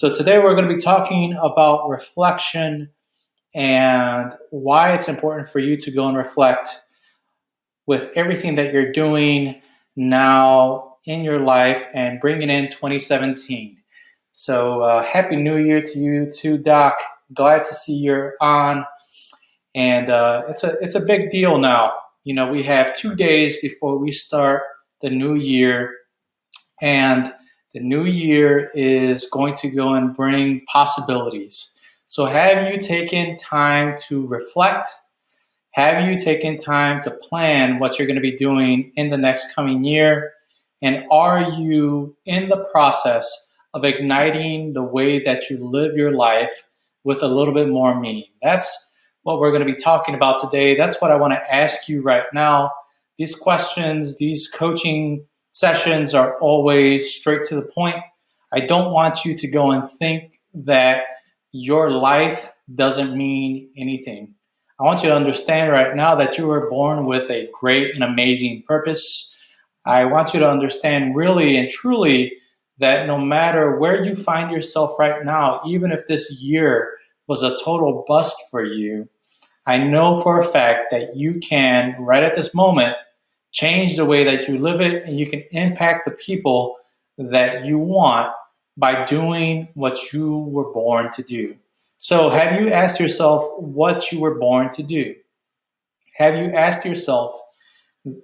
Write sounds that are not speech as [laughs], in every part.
So today we're going to be talking about reflection and why it's important for you to go and reflect with everything that you're doing now in your life and bringing in 2017. So uh, happy New Year to you too, Doc. Glad to see you're on, and uh, it's a it's a big deal now. You know, we have two days before we start the new year, and the new year is going to go and bring possibilities. So, have you taken time to reflect? Have you taken time to plan what you're going to be doing in the next coming year? And are you in the process of igniting the way that you live your life with a little bit more meaning? That's what we're going to be talking about today. That's what I want to ask you right now. These questions, these coaching sessions are always straight to the point. I don't want you to go and think that your life doesn't mean anything. I want you to understand right now that you were born with a great and amazing purpose. I want you to understand really and truly that no matter where you find yourself right now, even if this year was a total bust for you, I know for a fact that you can, right at this moment, change the way that you live it and you can impact the people that you want by doing what you were born to do. So, have you asked yourself what you were born to do? Have you asked yourself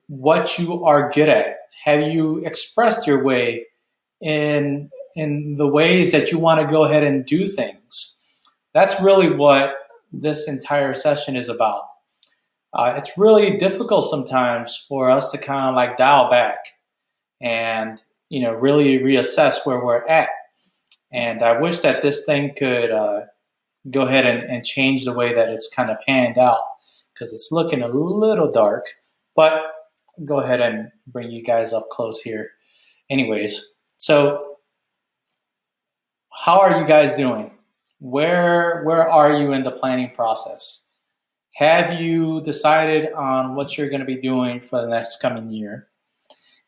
what you are good at? Have you expressed your way in in the ways that you want to go ahead and do things? That's really what this entire session is about uh, it's really difficult sometimes for us to kind of like dial back and you know really reassess where we're at. And i wish that this thing could uh, go ahead and, and change the way that it's kind of panned out because it's looking a little dark. But go ahead and bring you guys up close here. Anyways so how are you guys doing? Where where are you in the planning process have you decided on what you're going to be doing for the next coming year?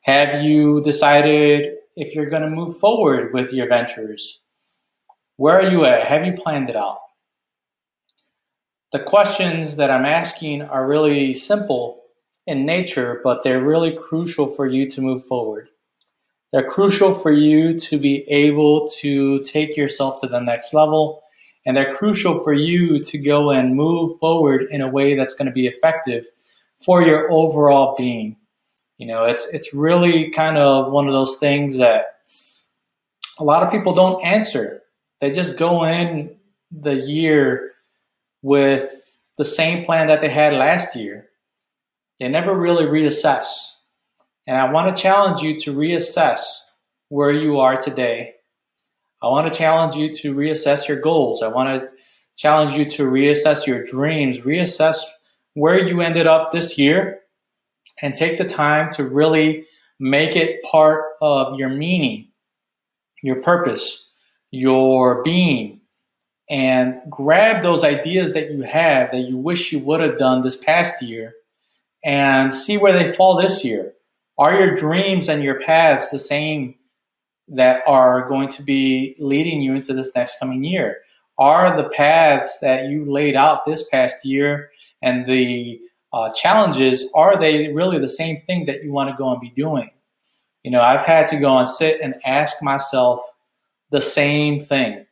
Have you decided if you're going to move forward with your ventures? Where are you at? Have you planned it out? The questions that I'm asking are really simple in nature, but they're really crucial for you to move forward. They're crucial for you to be able to take yourself to the next level and they're crucial for you to go and move forward in a way that's going to be effective for your overall being. You know, it's it's really kind of one of those things that a lot of people don't answer. They just go in the year with the same plan that they had last year. They never really reassess. And I want to challenge you to reassess where you are today I want to challenge you to reassess your goals. I want to challenge you to reassess your dreams, reassess where you ended up this year, and take the time to really make it part of your meaning, your purpose, your being, and grab those ideas that you have that you wish you would have done this past year and see where they fall this year. Are your dreams and your paths the same that are going to be leading you into this next coming year? Are the paths that you laid out this past year and the uh, challenges, are they really the same thing that you want to go and be doing? You know, I've had to go and sit and ask myself the same thing.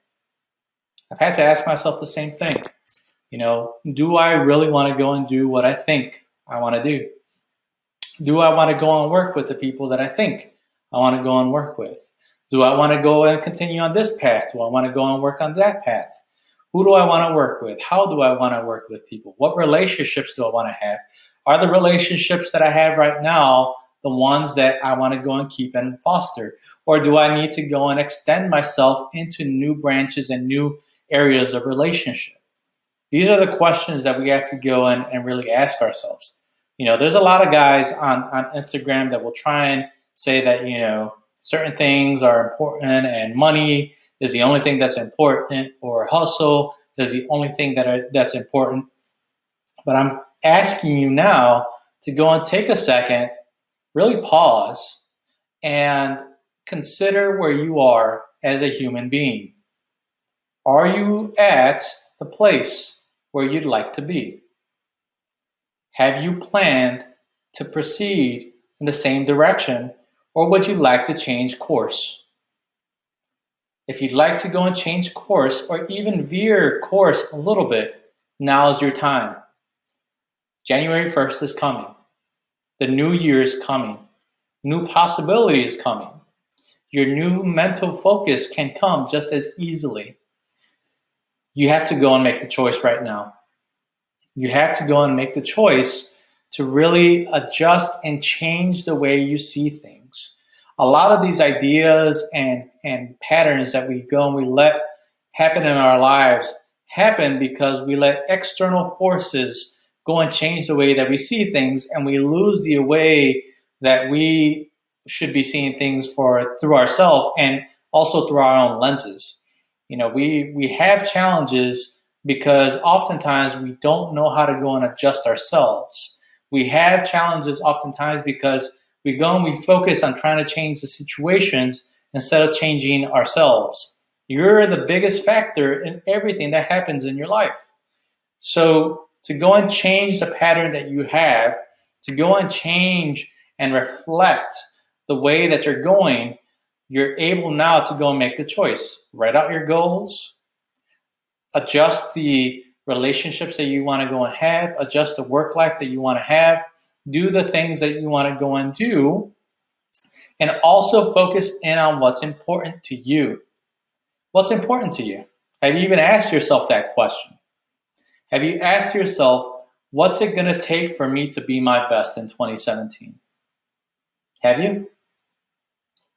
I've had to ask myself the same thing. You know, do I really want to go and do what I think I want to do? Do I want to go and work with the people that I think I want to go and work with? Do I want to go and continue on this path? Do I want to go and work on that path? Who do I want to work with? How do I want to work with people? What relationships do I want to have? Are the relationships that I have right now the ones that I want to go and keep and foster? Or do I need to go and extend myself into new branches and new areas of relationship? These are the questions that we have to go and, and really ask ourselves. You know, there's a lot of guys on, on Instagram that will try and say that, you know, certain things are important and money is the only thing that's important or hustle is the only thing that are, that's important. But I'm asking you now to go and take a second, really pause and consider where you are as a human being. Are you at the place where you'd like to be? Have you planned to proceed in the same direction, or would you like to change course? If you'd like to go and change course or even veer course a little bit, now is your time. January 1st is coming. The new year is coming. New possibility is coming. Your new mental focus can come just as easily. You have to go and make the choice right now. You have to go and make the choice to really adjust and change the way you see things. A lot of these ideas and, and patterns that we go and we let happen in our lives happen because we let external forces go and change the way that we see things and we lose the way that we should be seeing things for through ourselves and also through our own lenses. You know, we we have challenges because oftentimes we don't know how to go and adjust ourselves. We have challenges oftentimes because we go and we focus on trying to change the situations instead of changing ourselves. You're the biggest factor in everything that happens in your life. So to go and change the pattern that you have, to go and change and reflect the way that you're going, you're able now to go and make the choice. Write out your goals, adjust the relationships that you want to go and have, adjust the work life that you want to have, do the things that you want to go and do, and also focus in on what's important to you. What's important to you? Have you even asked yourself that question? Have you asked yourself, what's it going to take for me to be my best in 2017? Have you?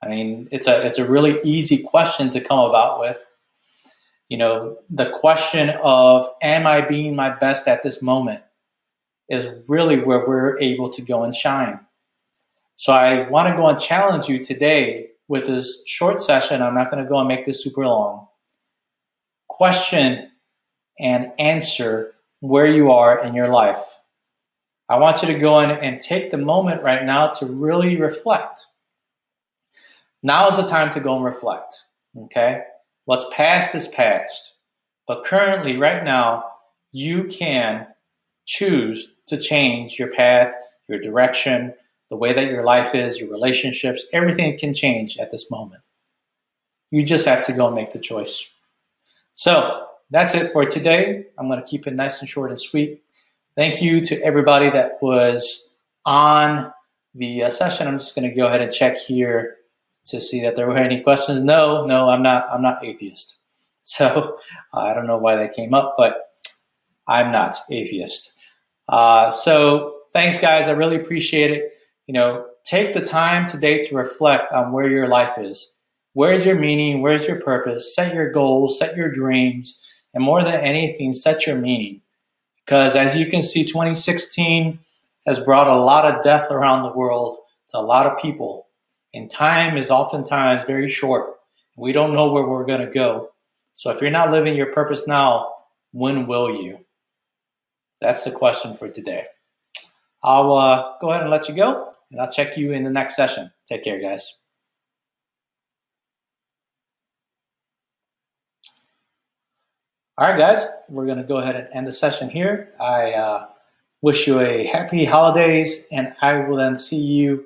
I mean, it's a it's a really easy question to come about with. You know, the question of am I being my best at this moment is really where we're able to go and shine. So I want to go and challenge you today with this short session. I'm not going to go and make this super long. Question and answer where you are in your life. I want you to go in and take the moment right now to really reflect. Now is the time to go and reflect. Okay? What's past is past. But currently, right now, you can choose to change your path, your direction, the way that your life is, your relationships, everything can change at this moment. You just have to go and make the choice. So that's it for today. I'm going to keep it nice and short and sweet. Thank you to everybody that was on the uh, session. I'm just going to go ahead and check here to see that there were any questions. No, no, I'm not. I'm not atheist. [laughs] So uh, I don't know why that came up, but I'm not atheist. Uh, so thanks, guys. I really appreciate it. You know, take the time today to reflect on where your life is. Where's your meaning? Where's your purpose? Set your goals, set your dreams, and more than anything, set your meaning. Because as you can see, 2016 has brought a lot of death around the world to a lot of people. And time is oftentimes very short. We don't know where we're going to go. So if you're not living your purpose now, when will you? That's the question for today. I'll uh, go ahead and let you go, and I'll check you in the next session. Take care, guys. All right, guys, we're going to go ahead and end the session here. I uh, wish you a happy holidays, and I will then see you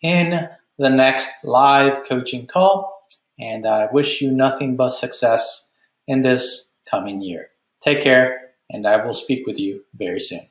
in the next live coaching call. And I wish you nothing but success in this coming year. Take care, and I will speak with you very soon.